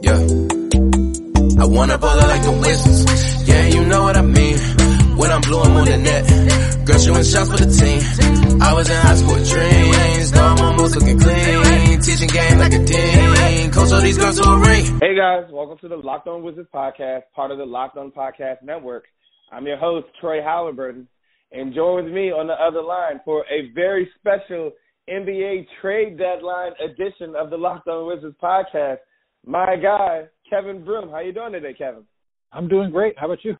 Yeah. I wanna ball like the Wizards. Yeah, you know what I mean. When I'm blue, I'm on the net. Girl shooting shots for the team. I was in high school dreams. Now I'm almost looking clean. Teaching game like a dean. Coach all these girls to a ring. Hey guys, welcome to the Locked On Wizards podcast, part of the Locked On Podcast Network. I'm your host, Troy Halliburton, and join with me on the other line for a very special NBA trade deadline edition of the Locked On Wizards podcast. My guy, Kevin Broom. How you doing today, Kevin? I'm doing great. How about you?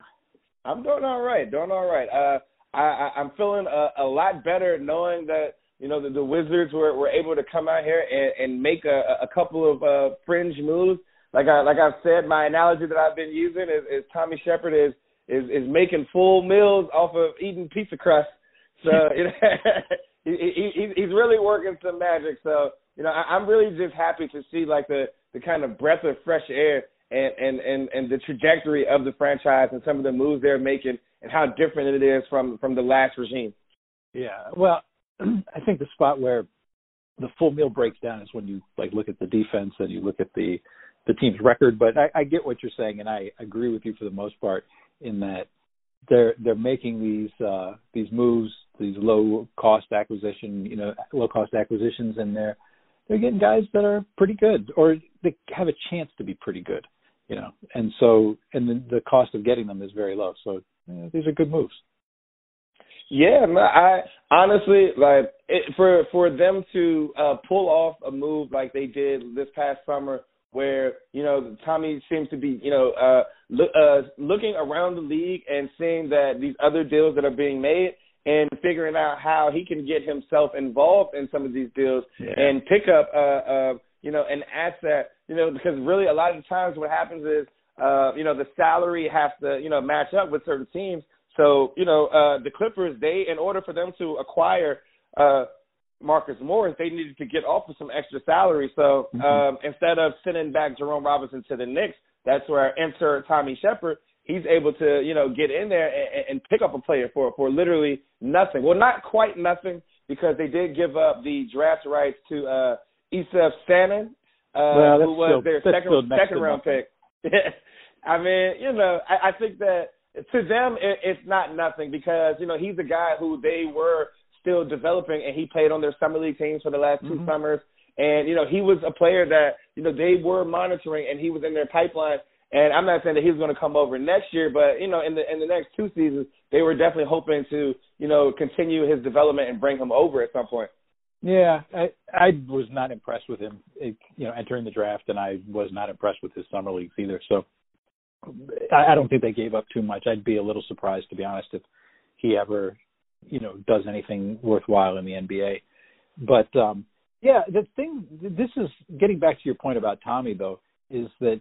I'm doing all right. Doing all right. Uh, I, I, I'm feeling a, a lot better knowing that you know the, the Wizards were, were able to come out here and, and make a, a couple of uh, fringe moves. Like I like I've said, my analogy that I've been using is, is Tommy Sheppard is is is making full meals off of eating pizza crust. So you know, he, he, he's really working some magic. So you know, I, I'm really just happy to see like the the kind of breath of fresh air and, and, and, and the trajectory of the franchise and some of the moves they're making and how different it is from, from the last regime. Yeah. Well, I think the spot where the full meal breaks down is when you like look at the defense and you look at the the team's record. But I, I get what you're saying, and I agree with you for the most part in that they're they're making these uh, these moves, these low cost acquisition, you know, low cost acquisitions, and they're they're getting guys that are pretty good or they have a chance to be pretty good you know, and so and the, the cost of getting them is very low. So these are good moves. Yeah, I honestly like it, for for them to uh, pull off a move like they did this past summer, where you know Tommy seems to be you know uh, look, uh, looking around the league and seeing that these other deals that are being made and figuring out how he can get himself involved in some of these deals yeah. and pick up uh, uh, you know an asset you know, because really a lot of the times what happens is, uh, you know, the salary has to, you know, match up with certain teams. So, you know, uh, the Clippers, they, in order for them to acquire, uh, Marcus Morris, they needed to get off of some extra salary. So mm-hmm. um, instead of sending back Jerome Robinson to the Knicks, that's where enter Tommy Sheppard. He's able to, you know, get in there and, and pick up a player for for literally nothing. Well, not quite nothing because they did give up the draft rights to uh, Issuf Sanon, uh, well, who was still, their second second round pick. I mean, you know, I, I think that to them it, it's not nothing because you know he's a guy who they were still developing and he played on their summer league teams for the last 2 mm-hmm. summers and you know he was a player that you know they were monitoring and he was in their pipeline and I'm not saying that he's going to come over next year but you know in the in the next two seasons they were definitely hoping to you know continue his development and bring him over at some point. Yeah, I I was not impressed with him, you know, entering the draft, and I was not impressed with his summer leagues either. So I, I don't think they gave up too much. I'd be a little surprised, to be honest, if he ever, you know, does anything worthwhile in the NBA. But um yeah, the thing, this is getting back to your point about Tommy though, is that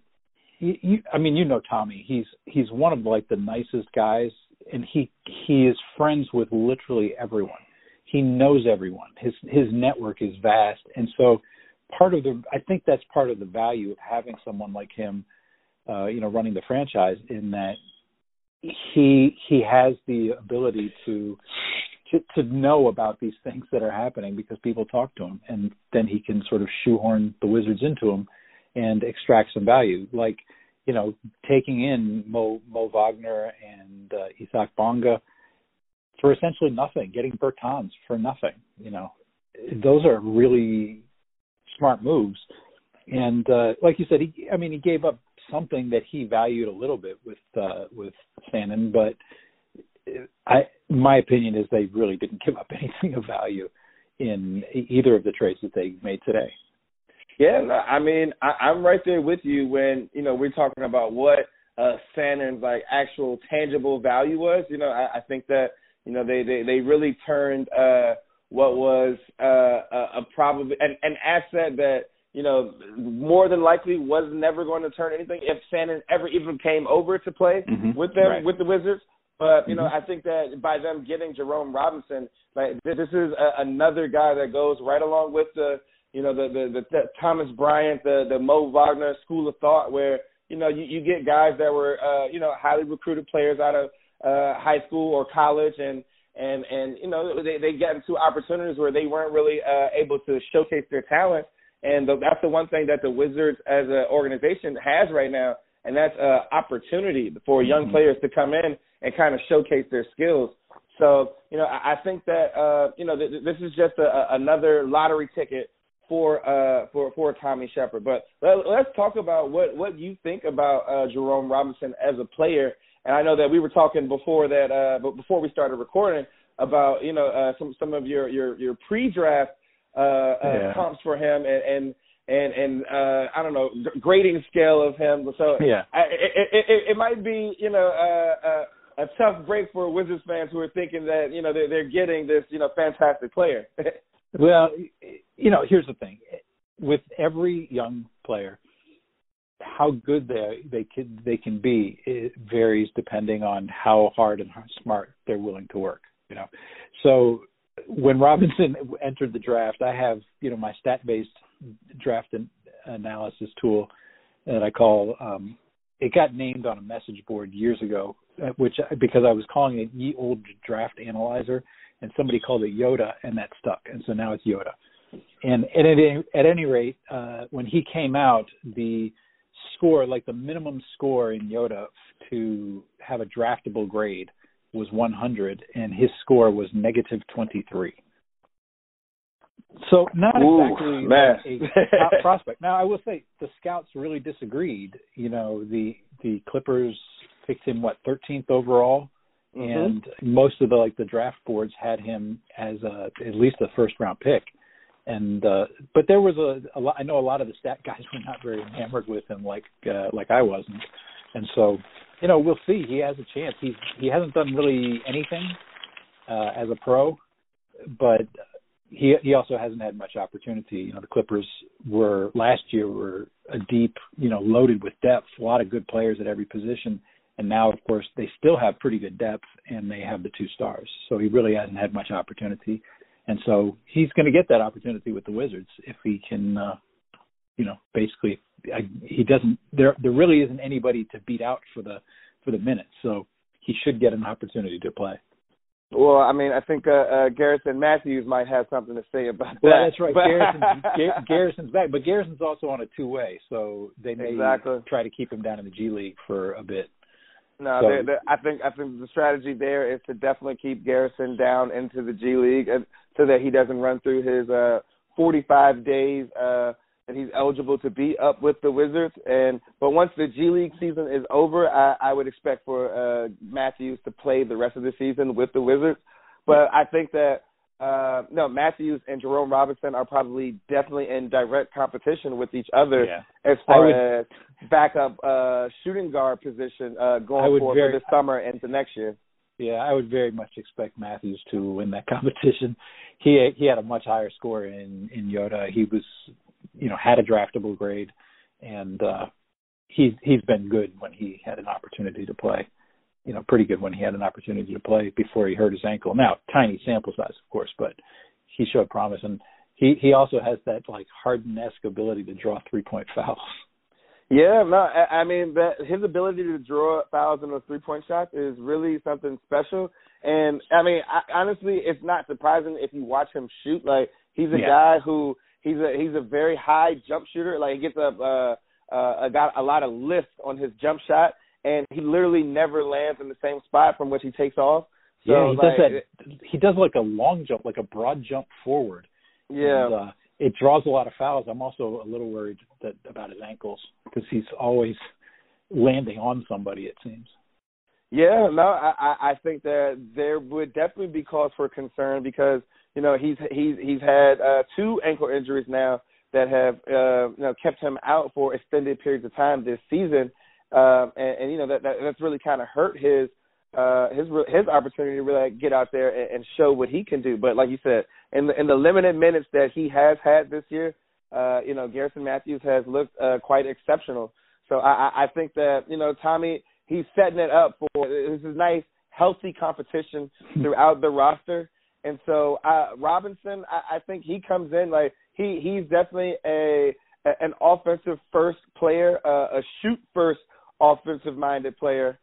he, you, I mean, you know Tommy. He's he's one of like the nicest guys, and he he is friends with literally everyone he knows everyone. His his network is vast, and so part of the I think that's part of the value of having someone like him, uh, you know, running the franchise in that he he has the ability to to, to know about these things that are happening because people talk to him, and then he can sort of shoehorn the Wizards into them and extract some value, like you know taking in Mo Mo Wagner and uh, Isaac Bonga for essentially nothing, getting Bertans for nothing. You know, those are really smart moves. And uh, like you said, he I mean he gave up something that he valued a little bit with uh, with Sanon, but I my opinion is they really didn't give up anything of value in either of the trades that they made today. Yeah, I mean I, I'm right there with you when you know we're talking about what uh Sanon's like actual tangible value was. You know, I, I think that you know, they they they really turned uh, what was uh, a, a probably an, an asset that you know, more than likely was never going to turn anything if Sanon ever even came over to play Mhm. with them Right. with the Wizards. But you know, Mhm. I think that by them getting Jerome Robinson, like this is a, another guy that goes right along with the, you know, the the, the, the Thomas Bryant, the the Mo Wagner school of thought, where you know you, you get guys that were, uh, you know, highly recruited players out of uh, high school or college, and and and you know they they get into opportunities where they weren't really uh, able to showcase their talent, and the, that's the one thing that the Wizards as an organization has right now, and that's uh, opportunity for young Mhm. players to come in and kind of showcase their skills. So you know I, I think that uh, you know th- this is just a, a, another lottery ticket for uh for for Tommy Sheppard. But let, let's talk about what what you think about uh Jerome Robinson as a player. And I know that we were talking before that uh but before we started recording about you know uh some some of your your your pre-draft uh, uh Yeah. comps for him and and and and uh I don't know grading scale of him. So Yeah. I, it, it, it, might be you know uh, uh a tough break for Wizards fans who are thinking that you know they're, they're getting this you know fantastic player. Well, you know, here's the thing: with every young player, how good they they can they can be it varies depending on how hard and how smart they're willing to work. You know, so when Robinson entered the draft, I have you know my stat based draft an- analysis tool that I call. Um, it got named on a message board years ago, uh, which because I was calling it Ye Old Draft Analyzer, and somebody called it Yoda, and that stuck, and so now it's Yoda. And, and at, any, at any rate, uh, when he came out, the score, like the minimum score in Yoda to have a draftable grade, was 100, and his score was negative 23. So not Ooh, exactly like a top prospect. Now I will say the scouts really disagreed. You know, the the Clippers picked him what 13th overall, Mhm. and most of the like the draft boards had him as a at least a first round pick. And uh but there was a, a lot I know a lot of the stat guys were not very enamored with him like uh, like I wasn't, and so you know we'll see. He has a chance. He's he hasn't done really anything uh as a pro but he he also hasn't had much opportunity. You know the Clippers were last year were a deep you know loaded with depth a lot of good players at every position. And now of course they still have pretty good depth and they have the two stars. So he really hasn't had much opportunity and so he's going to get that opportunity with the Wizards if he can, uh, you know, basically I, he doesn't. There there really isn't anybody to beat out for the for the minutes, so he should get an opportunity to play. Well, I mean, I think uh, uh, Garrison Matthews might have something to say about Well, that. that's right. Garrison's, Gar- Garrison's back, but Garrison's also on a two way, so they may Exactly. try to keep him down in the G League for a bit. No, So- they're, they're, I think I think the strategy there is to definitely keep Garrison down into the G League and, so that he doesn't run through his uh, 45 days uh, that he's eligible to be up with the Wizards. And but once the G League season is over, I, I would expect for uh, Matthews to play the rest of the season with the Wizards. But I think that uh, no Matthews and Jerome Robinson are probably definitely in direct competition with each other Yeah. as far would- as backup uh shooting guard position uh going forward very- for this summer and the next year. Yeah, I would very much expect Matthews to win that competition. He he had a much higher score in in Yoda. He was, you know, had a draftable grade, and uh, he's he's been good when he had an opportunity to play. You know, pretty good when he had an opportunity to play before he hurt his ankle. Now, tiny sample size, of course, but he showed promise, and he he also has that like Harden-esque ability to draw three point fouls. Yeah, no, I, I mean that his ability to draw fouls in those three point shots is really something special. And I mean, I, honestly, it's not surprising if you watch him shoot. Like he's a Yeah. guy who he's a he's a very high jump shooter. Like he gets a uh, uh, got a lot of lift on his jump shot, and he literally never lands in the same spot from which he takes off. So, yeah, he like, does that. He does like a long jump, like a broad jump forward. Yeah, And, uh, it draws a lot of fouls. I'm also a little worried that about his ankles because he's always landing on somebody. It seems. Yeah, no, I I think that there would definitely be cause for concern because you know he's he's he's had uh, two ankle injuries now that have uh, you know kept him out for extended periods of time this season, um, and, and you know that, that that's really kind of hurt his uh his his opportunity to really like, get out there and, and show what he can do. But like you said, in the in the limited minutes that he has had this year, uh, you know, Garrison Matthews has looked uh, quite exceptional. So I, I think that you know Tommy he's setting it up for this is nice, healthy competition throughout the roster. And so uh, Robinson, I, I think he comes in like he he's definitely a, an offensive first player, uh, a shoot first offensive minded player.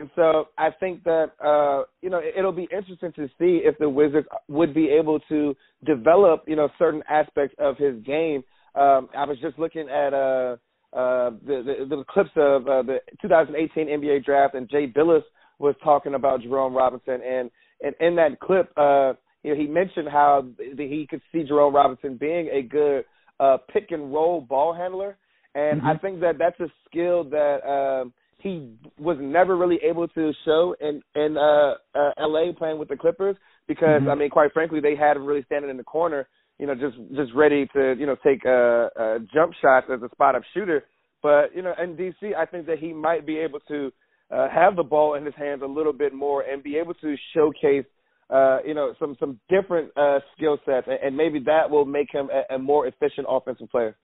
And so I think that uh, you know it'll be interesting to see if the Wizards would be able to develop you know certain aspects of his game. Um, I was just looking at uh, uh, the, the the clips of uh, the 2018 NBA draft, and Jay Bilas was talking about Jerome Robinson, and and in that clip, uh, you know, he mentioned how he could see Jerome Robinson being a good uh, pick and roll ball handler, and mm-hmm. I think that that's a skill that uh, he was never really able to show in in uh, uh, LA playing with the Clippers because mm-hmm. I mean, quite frankly, they had him really standing in the corner, you know, just just ready to you know take a, a jump shots as a spot up shooter. But you know, in DC, I think that he might be able to uh, have the ball in his hands a little bit more and be able to showcase uh, you know, some some different uh, skill sets, and, and maybe that will make him a, a more efficient offensive player.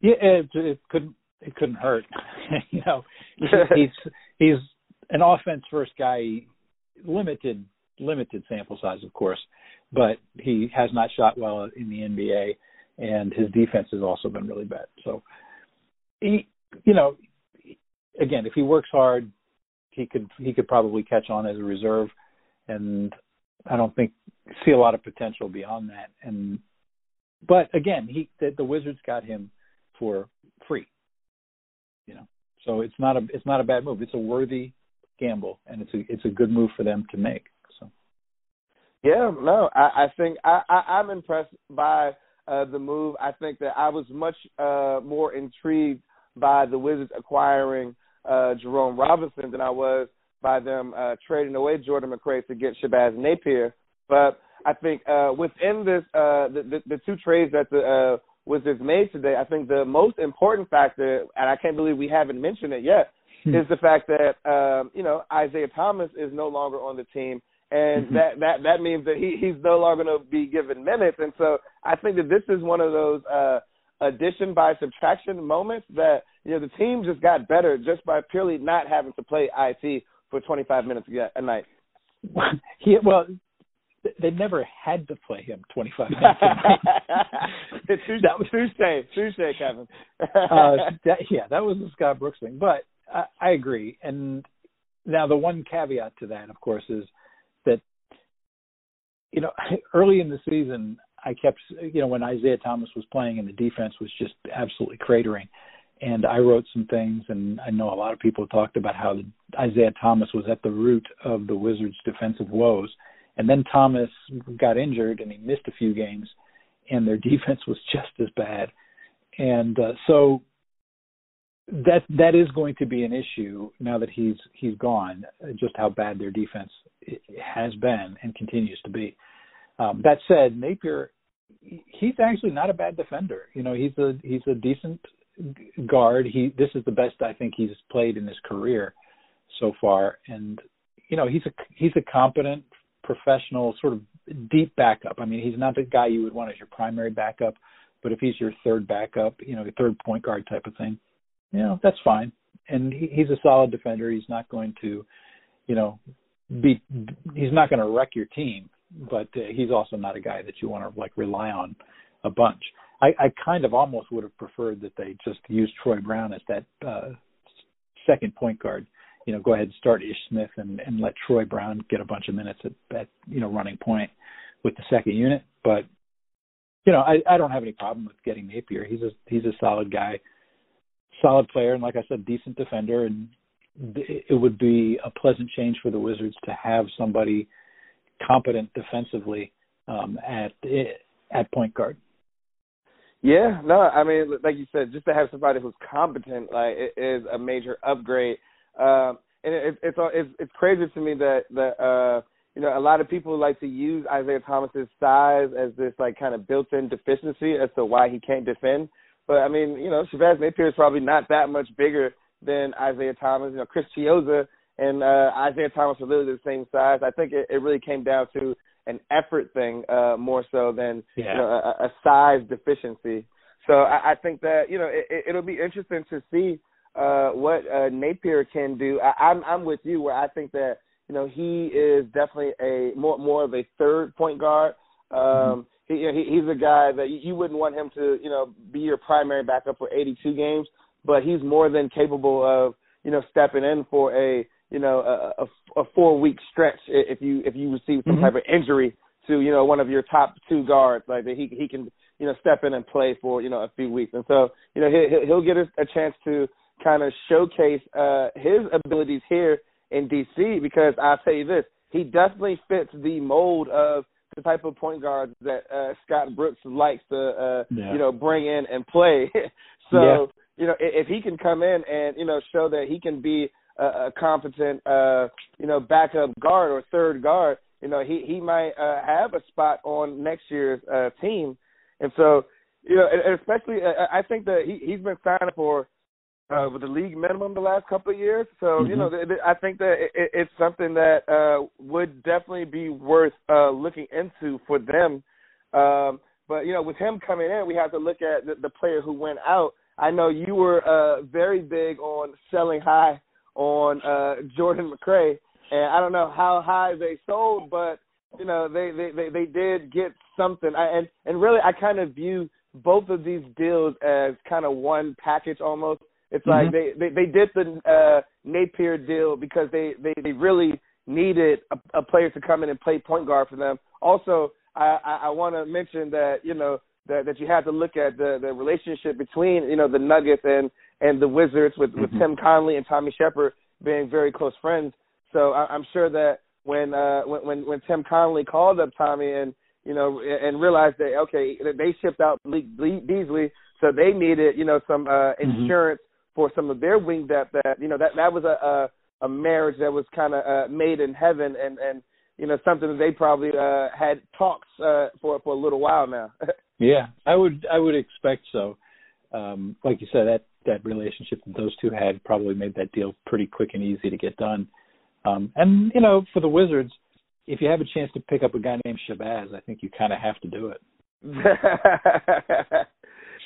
Yeah, it, it couldn't it couldn't hurt. you know, he's he's an offense first guy, limited limited sample size, of course, but he has not shot well in the NBA, and his defense has also been really bad. So, he, you know, again, if he works hard, he could he could probably catch on as a reserve, and I don't think see a lot of potential beyond that. And but again, he the, the Wizards got him for free. So it's not a it's not a bad move. It's a worthy gamble, and it's a it's a good move for them to make. So. Yeah, no, I, I think I, I I'm impressed by uh, the move. I think that I was much uh, more intrigued by the Wizards acquiring uh, Jerome Robinson than I was by them uh, trading away Jordan McRae to get Shabazz Napier. But I think uh, within this, uh, the, the, the two trades that the uh, Wizards made today, I think the most important factor, and I can't believe we haven't mentioned it yet, hmm. is the fact that um, you know Isaiah Thomas is no longer on the team, and mm-hmm. that that that means that he he's no longer going to be given minutes, and so I think that this is one of those uh, addition by subtraction moments that you know the team just got better just by purely not having to play IT for 25 minutes a night. he, well, they never had to play him 25 minutes a that was Tuesday, Tuesday, Kevin. uh, that, yeah, that was the Scott Brooks thing. But I, I agree. And now the one caveat to that, of course, is that you know early in the season I kept you know when Isaiah Thomas was playing and the defense was just absolutely cratering and I wrote some things, and I know a lot of people talked about how Isaiah Thomas was at the root of the Wizards' defensive woes. And then Thomas got injured, and he missed a few games, and their defense was just as bad. And uh, so that that is going to be an issue now that he's he's gone. Just how bad their defense has been and continues to be. Um, that said, Napier, he's actually not a bad defender. You know, he's a he's a decent guard. He this is the best I think he's played in his career so far, and you know he's a he's a competent professional sort of deep backup. I mean, he's not the guy you would want as your primary backup, but if he's your third backup, you know, third point guard type of thing, you know, that's fine. And he, he's a solid defender. He's not going to, you know, be he's not going to wreck your team, but uh, he's also not a guy that you want to like rely on a bunch. I, I kind of almost would have preferred that they just used Troy Brown as that uh, second point guard. You know, go ahead and start Ish Smith and, and let Troy Brown get a bunch of minutes at, at you know running point with the second unit. But you know, I, I don't have any problem with getting Napier. He's a he's a solid guy, solid player, and like I said, decent defender. And it would be a pleasant change for the Wizards to have somebody competent defensively um, at at point guard. Yeah, no, I mean, like you said, just to have somebody who's competent, like, is a major upgrade. Um, and it, it's it's it's crazy to me that that uh, you know a lot of people like to use Isaiah Thomas's size as this like kind of built-in deficiency as to why he can't defend. But I mean, you know, Shabazz Napier is probably not that much bigger than Isaiah Thomas. You know, Chris Chiozza and uh, Isaiah Thomas are literally the same size. I think it, it really came down to an effort thing uh, more so than yeah. you know, a, a size deficiency. So I, I think that you know it, it'll be interesting to see uh, what uh, Napier can do. I, I'm I'm with you where I think that you know he is definitely a more more of a third point guard. Um, mm-hmm. he, he he's a guy that you wouldn't want him to you know be your primary backup for 82 games, but he's more than capable of you know stepping in for a you know a, a, a four week stretch if you if you receive some mm-hmm. type of injury to you know one of your top two guards like that he he can you know step in and play for you know a few weeks and so you know he he'll get a, a chance to kind of showcase uh his abilities here in DC because I'll tell you this he definitely fits the mold of the type of point guard that uh Scott Brooks likes to uh yeah. you know bring in and play so yeah. you know if he can come in and you know show that he can be a, a competent uh you know backup guard or third guard you know, he he might uh, have a spot on next year's uh, team, and so you know, and especially uh, I think that he he's been signed for uh, with the league minimum the last couple of years. So mm-hmm. you know, th- th- I think that it, it's something that uh, would definitely be worth uh, looking into for them. Um, but you know, with him coming in, we have to look at the, the player who went out. I know you were uh, very big on selling high on uh, Jordan McRae and I don't know how high they sold, but you know they they they, they did get something. I, and and really, I kind of view both of these deals as kind of one package almost. It's mm-hmm. like they, they they did the uh, Napier deal because they they they really needed a, a player to come in and play point guard for them. Also, I I, I want to mention that you know that that you have to look at the the relationship between you know the Nuggets and and the Wizards with with mm-hmm. Tim Connelly and Tommy Sheppard being very close friends. So I, I'm sure that when uh when when when Tim Connelly called up Tommy and you know and realized that okay they shipped out Beasley so they needed you know some uh mm-hmm. insurance. For some of their wing depth that you know that that was a a, a marriage that was kind of uh, made in heaven and and you know something that they probably uh had talks uh for for a little while now. yeah, I would I would expect so. Um like you said that that relationship that those two had probably made that deal pretty quick and easy to get done. Um, and you know, for the Wizards, if you have a chance to pick up a guy named Shabazz, I think you kind of have to do it.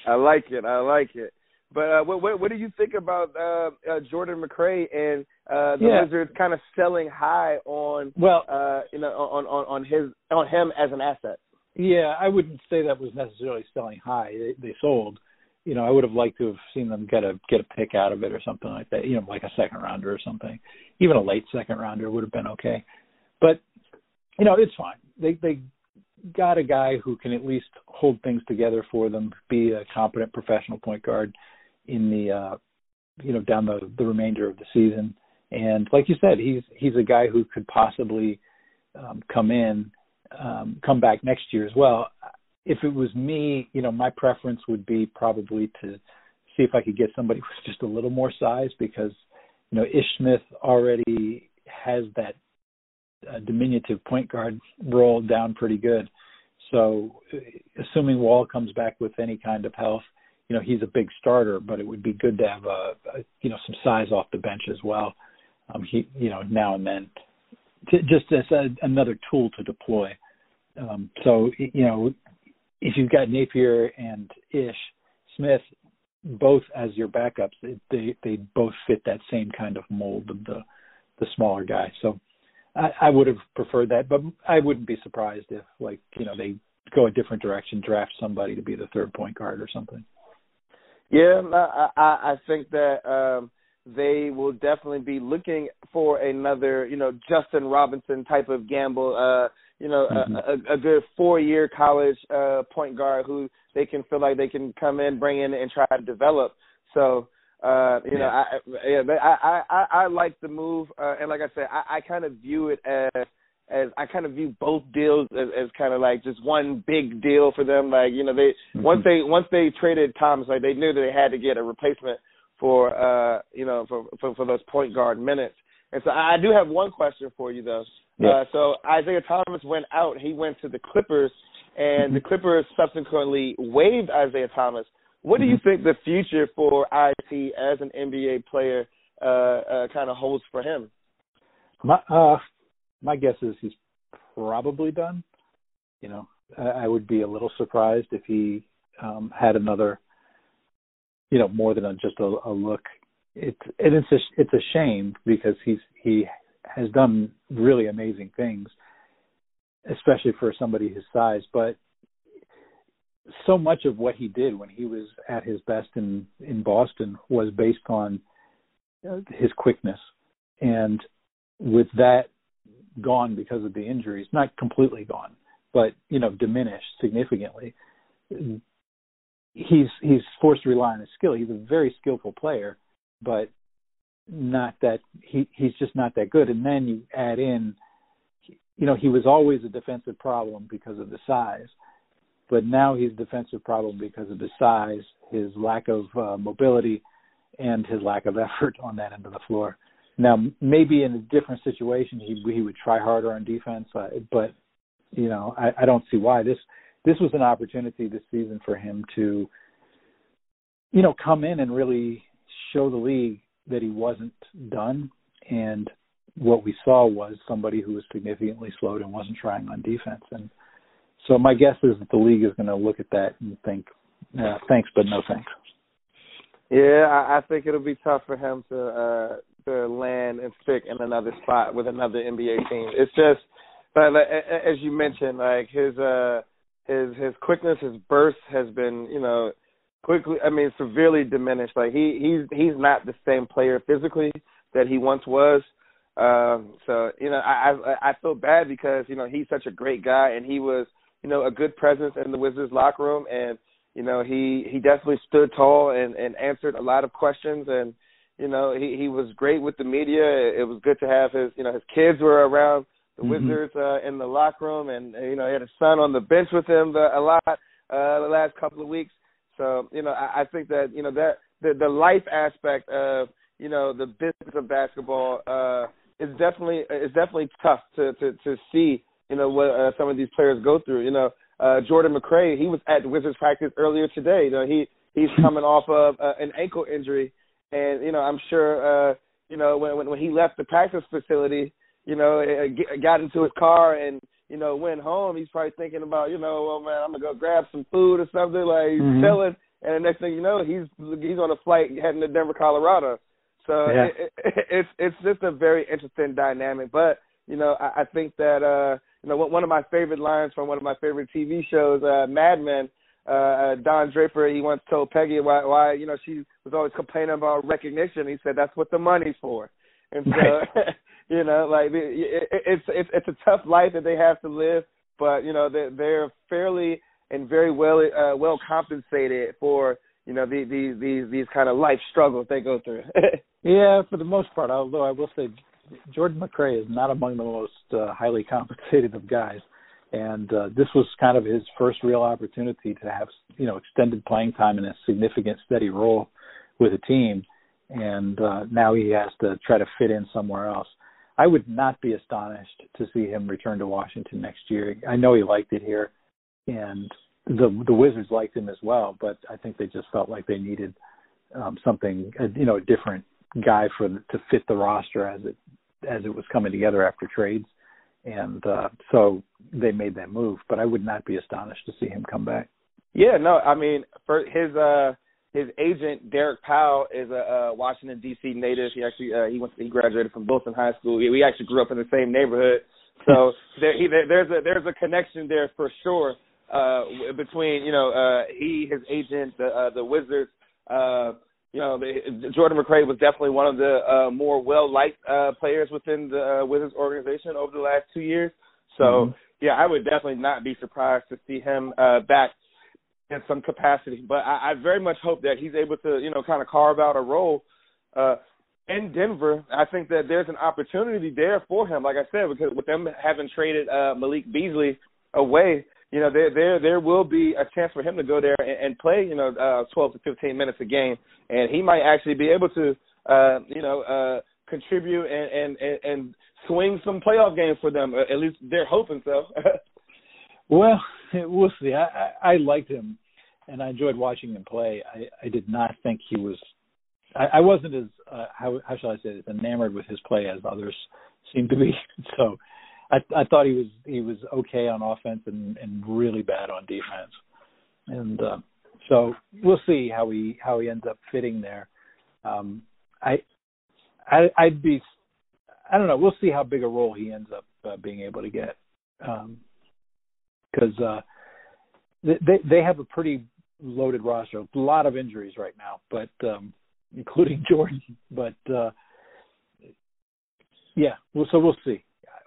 I like it. I like it. But uh, what, what, what do you think about uh, uh, Jordan McRae and uh, the yeah. Wizards kind of selling high on well, uh, you know, on, on on his on him as an asset? Yeah, I wouldn't say that was necessarily selling high. They, they sold you know, I would have liked to have seen them get a get a pick out of it or something like that. You know, like a second rounder or something. Even a late second rounder would have been okay. But you know, it's fine. They they got a guy who can at least hold things together for them, be a competent professional point guard in the uh you know down the the remainder of the season. And like you said, he's he's a guy who could possibly um, come in, um, come back next year as well if it was me, you know, my preference would be probably to see if I could get somebody with just a little more size because, you know, Ish Smith already has that uh, diminutive point guard role down pretty good. So, uh, assuming Wall comes back with any kind of health, you know, he's a big starter, but it would be good to have a, a you know some size off the bench as well. Um, he, you know, now and then, to, just as a, another tool to deploy. Um, so, you know, if you've got Napier and Ish Smith both as your backups, they they both fit that same kind of mold of the the smaller guy. So I, I would have preferred that, but I wouldn't be surprised if like you know they go a different direction, draft somebody to be the third point guard or something. Yeah, I I, I think that um they will definitely be looking for another, you know, Justin Robinson type of gamble. Uh, you know, mm-hmm. a, a good four year college uh point guard who they can feel like they can come in, bring in and try to develop. So uh, you yeah. know, I yeah, I, I I like the move, uh, and like I said, I, I kind of view it as as I kind of view both deals as, as kind of like just one big deal for them. Like you know, they mm-hmm. once they once they traded Thomas, like they knew that they had to get a replacement for uh you know for for, for those point guard minutes. And so I do have one question for you though. Yeah. Uh, so Isaiah Thomas went out. He went to the Clippers, and mm-hmm. the Clippers subsequently waived Isaiah Thomas. What do you mm-hmm. think the future for IT as an NBA player uh, uh, kind of holds for him? My uh, my guess is he's probably done. You know, I, I would be a little surprised if he um, had another you know, more than a, just a, a look. It's and it's a, it's a shame because he's he has done really amazing things, especially for somebody his size. But so much of what he did when he was at his best in in Boston was based on uh, his quickness, and with that gone because of the injuries, not completely gone, but you know diminished significantly. He's he's forced to rely on his skill. He's a very skillful player, but not that he he's just not that good. And then you add in, you know, he was always a defensive problem because of the size, but now he's a defensive problem because of his size, his lack of uh, mobility, and his lack of effort on that end of the floor. Now, maybe in a different situation, he he would try harder on defense, uh, but you know, I, I don't see why this this was an opportunity this season for him to, you know, come in and really show the league that he wasn't done. And what we saw was somebody who was significantly slowed and wasn't trying on defense. And so my guess is that the league is going to look at that and think, uh, thanks, but no thanks. Yeah, I, I think it'll be tough for him to uh to land and stick in another spot with another NBA team. It's just, but like, as you mentioned, like his uh his his quickness, his burst has been, you know, quickly. I mean, severely diminished. Like he he's he's not the same player physically that he once was. Um, so you know, I, I I feel bad because you know he's such a great guy and he was you know a good presence in the Wizards locker room and you know he he definitely stood tall and and answered a lot of questions and you know he he was great with the media. It was good to have his you know his kids were around the mm-hmm. Wizards uh, in the locker room and you know he had a son on the bench with him the, a lot uh, the last couple of weeks. So you know, I, I think that you know that the the life aspect of you know the business of basketball uh, is definitely is definitely tough to to to see. You know what uh, some of these players go through. You know, uh, Jordan McRae, he was at the Wizards practice earlier today. You know, he he's coming off of uh, an ankle injury, and you know, I'm sure uh, you know when when he left the practice facility, you know, it, got into his car and you know, went home, he's probably thinking about, you know, well, man, I'm gonna go grab some food or something. Like he's mm-hmm. chilling, and the next thing you know, he's he's on a flight heading to Denver, Colorado. So yeah. it, it, it's it's just a very interesting dynamic. But you know, I, I think that uh, you know, one of my favorite lines from one of my favorite TV shows, uh, Mad Men. Uh, Don Draper, he once told Peggy why, why, you know, she was always complaining about recognition. He said that's what the money's for. And so, you know, like it, it's it's it's a tough life that they have to live, but you know they're they're fairly and very well uh, well compensated for you know these these these these kind of life struggles they go through. yeah, for the most part. Although I will say, Jordan McRae is not among the most uh, highly compensated of guys, and uh, this was kind of his first real opportunity to have you know extended playing time in a significant, steady role with a team and uh, now he has to try to fit in somewhere else. I would not be astonished to see him return to Washington next year. I know he liked it here, and the the Wizards liked him as well. But I think they just felt like they needed um, something, you know, a different guy for to fit the roster as it as it was coming together after trades, and uh, so they made that move. But I would not be astonished to see him come back. Yeah, no, I mean, for his uh his agent Derek Powell is a, a Washington D.C. native. He actually uh, he went he graduated from Wilson High School. We, we actually grew up in the same neighborhood, so there, he, there, there's a there's a connection there for sure uh, between you know uh, he his agent the uh, the Wizards. Uh, you know, the, Jordan McRae was definitely one of the uh, more well liked uh, players within the uh, Wizards organization over the last two years. So mm-hmm. yeah, I would definitely not be surprised to see him uh, back in some capacity. But I, I very much hope that he's able to, you know, kind of carve out a role uh, in Denver. I think that there's an opportunity there for him. Like I said, because with them having traded uh, Malik Beasley away, you know, there there there will be a chance for him to go there and, and play, you know, uh, 12 to 15 minutes a game, and he might actually be able to, uh, you know, uh, contribute and and and swing some playoff games for them. At least they're hoping so. Well, we'll see. I, I, I liked him, and I enjoyed watching him play. I, I did not think he was. I, I wasn't as uh, how how shall I say this enamored with his play as others seem to be. So, I I thought he was he was okay on offense and and really bad on defense, and uh, so we'll see how he how he ends up fitting there. Um, I, I I'd be I don't know. We'll see how big a role he ends up uh, being able to get because um, uh, they they have a pretty loaded roster, a lot of injuries right now, but um, including Jordan. But uh, yeah, well, so we'll see.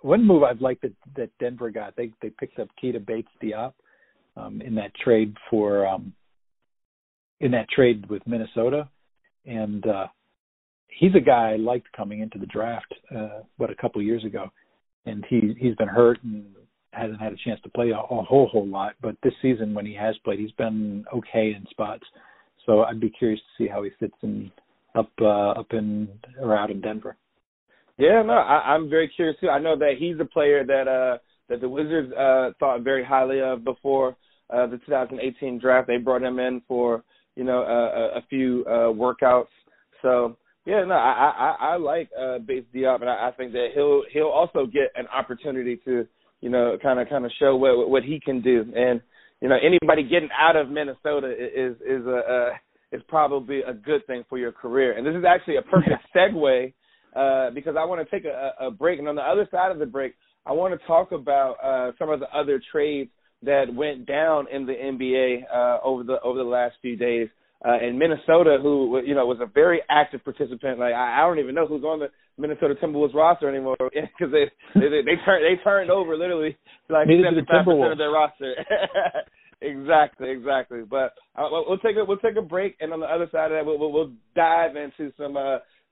One move I've liked that that Denver got they they picked up Keita Bates Diop um, in that trade for um, in that trade with Minnesota, and uh, he's a guy I liked coming into the draft, uh, what a couple years ago, and he he's been hurt and hasn't had a chance to play a, a whole whole lot. But this season, when he has played, he's been okay in spots. So I'd be curious to see how he fits in up uh, up in or out in Denver. Yeah, no, I, I'm very curious too. I know that he's a player that uh that the Wizards uh thought very highly of before uh the 2018 draft. They brought him in for you know a, a few uh workouts. So yeah, no, I I, I like uh Bates Diop, and I, I think that he'll he'll also get an opportunity to you know kind of kind of show what what he can do. And you know anybody getting out of Minnesota is is a, a is probably a good thing for your career. And this is actually a perfect segue uh, because I want to take a, a break. And on the other side of the break, I want to talk about uh, some of the other trades that went down in the NBA uh, over the over the last few days uh, in Minnesota, who you know was a very active participant. Like I, I don't even know who's on the Minnesota Timberwolves roster anymore because they, they they they turned they turned over literally like seventy five percent of their roster. exactly, exactly. But uh, we'll take a we'll take a break, and on the other side of that, we'll we'll, we'll dive into some uh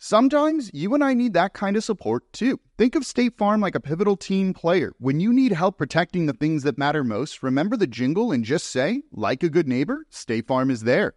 Sometimes you and I need that kind of support too. Think of State Farm like a pivotal team player. When you need help protecting the things that matter most, remember the jingle and just say, like a good neighbor, State Farm is there.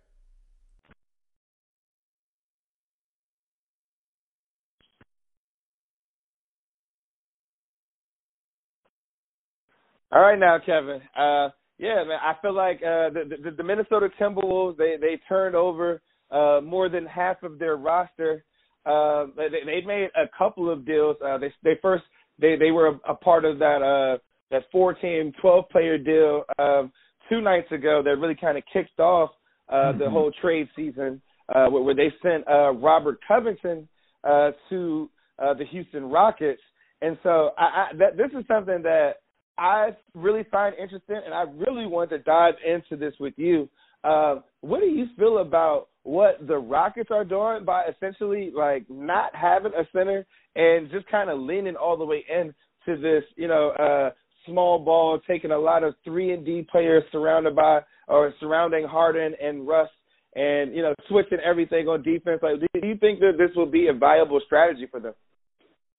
All right now, Kevin. Uh, yeah, man, I feel like uh, the, the, the Minnesota Timberwolves they they turned over uh, more than half of their roster uh, they they made a couple of deals. Uh, they they first they they were a, a part of that uh that four team twelve player deal um, two nights ago that really kind of kicked off uh mm-hmm. the whole trade season uh where, where they sent uh Robert Covington uh to uh the Houston Rockets and so I, I that this is something that I really find interesting and I really want to dive into this with you. Uh, what do you feel about what the Rockets are doing by essentially like not having a center and just kind of leaning all the way in to this, you know, uh small ball, taking a lot of three and D players surrounded by or surrounding Harden and Russ and, you know, switching everything on defense. Like do you think that this will be a viable strategy for them?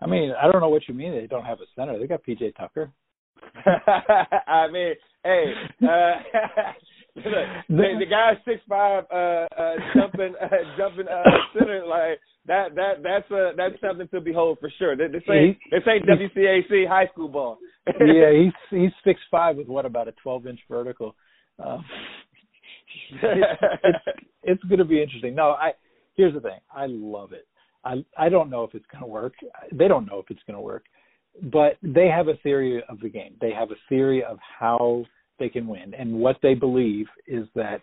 I mean, I don't know what you mean they don't have a center. They got PJ Tucker. I mean, hey, uh the, the guy six five uh uh jumping uh, jumping uh center like that that that's uh that's something to behold for sure. This ain't this ain't WCAC high school ball. yeah, he's he's six five with what about a twelve inch vertical. Um, it's, it's it's going to be interesting. No, I here's the thing. I love it. I I don't know if it's going to work. They don't know if it's going to work, but they have a theory of the game. They have a theory of how they can win. And what they believe is that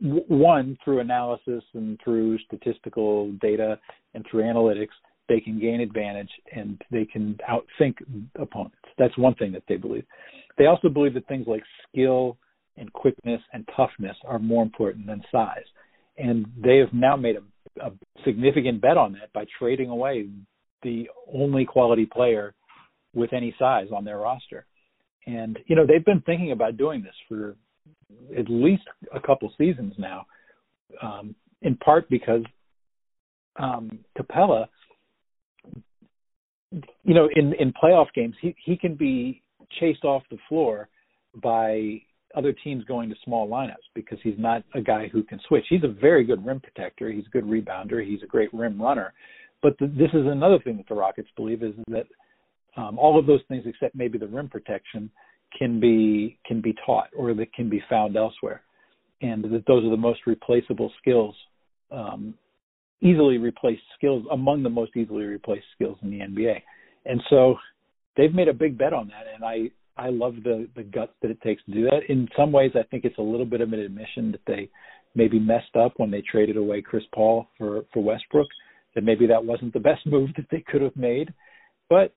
one through analysis and through statistical data and through analytics they can gain advantage and they can outthink opponents that's one thing that they believe they also believe that things like skill and quickness and toughness are more important than size and they have now made a, a significant bet on that by trading away the only quality player with any size on their roster. And you know they've been thinking about doing this for at least a couple seasons now, um, in part because um, Capela, you know, in in playoff games, he he can be chased off the floor by other teams going to small lineups because he's not a guy who can switch. He's a very good rim protector. He's a good rebounder. He's a great rim runner. But the, this is another thing that the Rockets believe is that um, all of those things, except maybe the rim protection, can be can be taught or that can be found elsewhere, and that those are the most replaceable skills, um, easily replaced skills among the most easily replaced skills in the NBA. And so they've made a big bet on that, and I I love the the guts that it takes to do that. In some ways, I think it's a little bit of an admission that they maybe messed up when they traded away Chris Paul for for Westbrook. That maybe that wasn't the best move that they could have made. But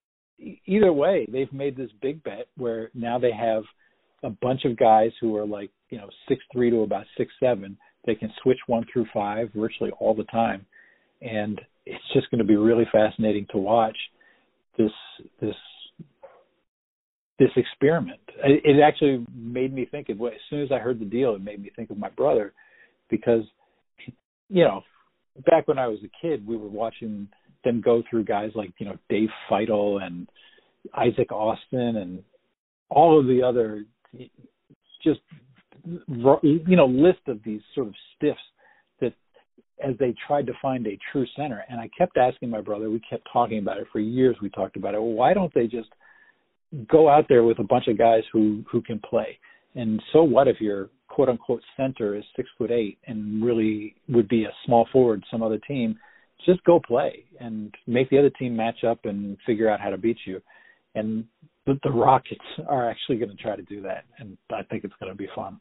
either way, they've made this big bet where now they have a bunch of guys who are like you know six three to about six seven. They can switch one through five virtually all the time, and it's just going to be really fascinating to watch this this this experiment. It, actually made me think of as soon as I heard the deal, it made me think of my brother because you know back when I was a kid, we were watching them go through guys like you know Dave Feitl and Isaac Austin and all of the other just you know list of these sort of stiffs that as they tried to find a true center and I kept asking my brother we kept talking about it for years we talked about it well, why don't they just go out there with a bunch of guys who who can play. And so what if your quote unquote center is six foot eight and really would be a small forward some other team? Just go play and make the other team match up and figure out how to beat you. And the, the Rockets are actually going to try to do that, and I think it's going to be fun.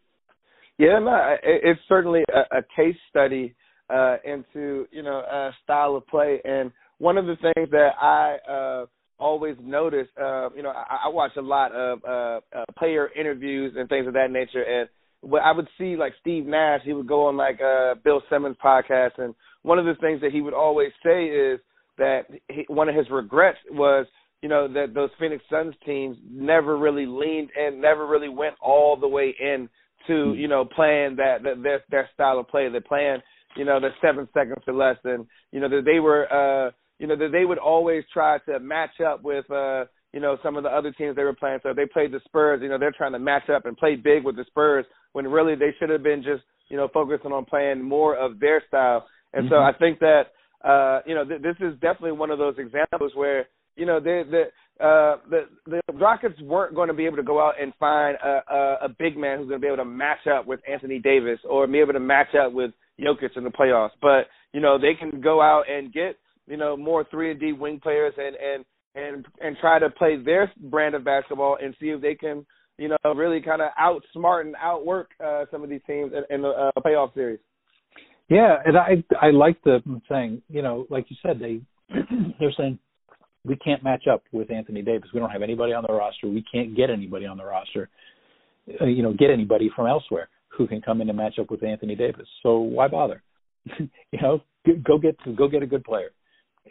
Yeah, no, it's certainly a, a case study uh, into you know a style of play. And one of the things that I uh, always notice, uh, you know, I, I watch a lot of uh, uh, player interviews and things of that nature, and what I would see like Steve Nash, he would go on like uh, Bill Simmons podcast, and one of the things that he would always say is that he, one of his regrets was, you know, that those Phoenix Suns teams never really leaned and never really went all the way in to, you know, playing that, that their their style of play. They're playing, you know, the seven seconds or less, and you know that they were. uh you know, that they would always try to match up with uh, you know, some of the other teams they were playing. So if they played the Spurs, you know, they're trying to match up and play big with the Spurs when really they should have been just, you know, focusing on playing more of their style. And mm-hmm. so I think that uh, you know, th- this is definitely one of those examples where, you know, they the uh the the Rockets weren't going to be able to go out and find a, a a big man who's going to be able to match up with Anthony Davis or be able to match up with Jokic in the playoffs. But, you know, they can go out and get you know, more three and D wing players and and and and try to play their brand of basketball and see if they can, you know, really kind of outsmart and outwork uh, some of these teams in, in the uh, playoff series. Yeah, and I I like the saying, you know, like you said, they they're saying we can't match up with Anthony Davis. We don't have anybody on the roster. We can't get anybody on the roster. Uh, you know, get anybody from elsewhere who can come in and match up with Anthony Davis. So why bother? you know, go get go get a good player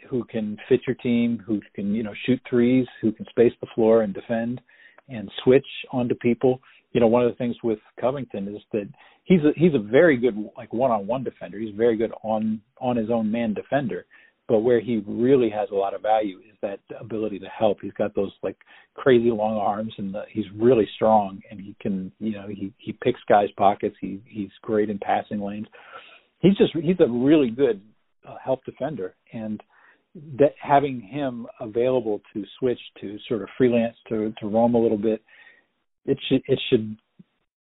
who can fit your team, who can you know shoot threes, who can space the floor and defend, and switch onto people. You know, one of the things with Covington is that he's a, he's a very good like one-on-one defender. He's very good on on his own man defender. But where he really has a lot of value is that ability to help. He's got those like crazy long arms, and the, he's really strong. And he can, you know, he he picks guys' pockets. He he's great in passing lanes. He's just he's a really good uh, help defender. And that having him available to switch to sort of freelance to to roam a little bit, it should it should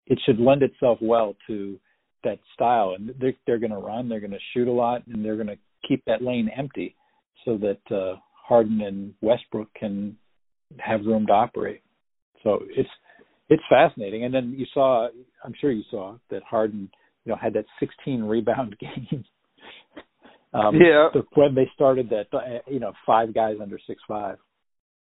it should lend itself well to that style. And they're they're going to run, they're going to shoot a lot, and they're going to keep that lane empty so that uh, Harden and Westbrook can have room to operate. So it's it's fascinating. And then you saw, I'm sure you saw that Harden, you know, had that 16 rebound game um, yeah. When they started that, uh, you know, five guys under six five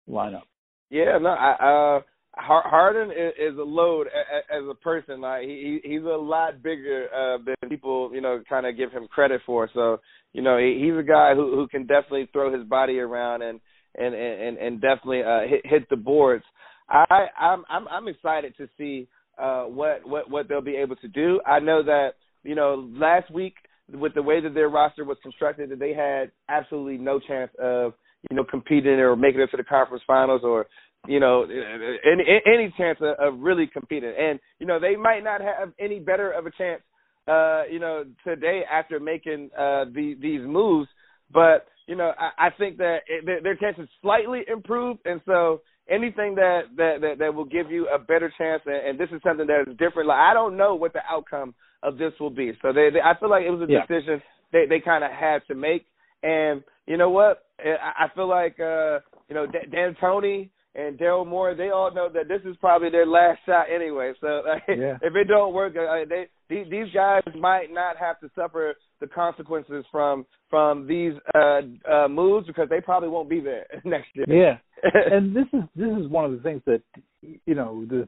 lineup. Yeah, no, I uh, Harden is, a load as a person. Like he he's a lot bigger uh, than people you know kind of give him credit for. So you know he's a guy who who can definitely throw his body around and and and and definitely uh, hit hit the boards. I I'm I'm I'm excited to see uh, what what what they'll be able to do. I know that you know last week with the way that their roster was constructed, that they had absolutely no chance of you know competing or making it to the conference finals or you know any any chance of, of really competing. And you know they might not have any better of a chance uh, you know today after making uh, the, these moves, but you know I, I think that it, their, chances slightly improved, and so anything that, that that that will give you a better chance, and, and this is something that is different. Like I don't know what the outcome of this will be, so they, they I feel like it was a yeah. decision they they kind of had to make, and you know what, I, I feel like uh, you know D'Antoni and Daryl Morey, they all know that this is probably their last shot anyway. So like, yeah. if it don't work, uh, they these these guys might not have to suffer the consequences from from these uh, uh moves because they probably won't be there next year. Yeah, and this is this is one of the things that you know the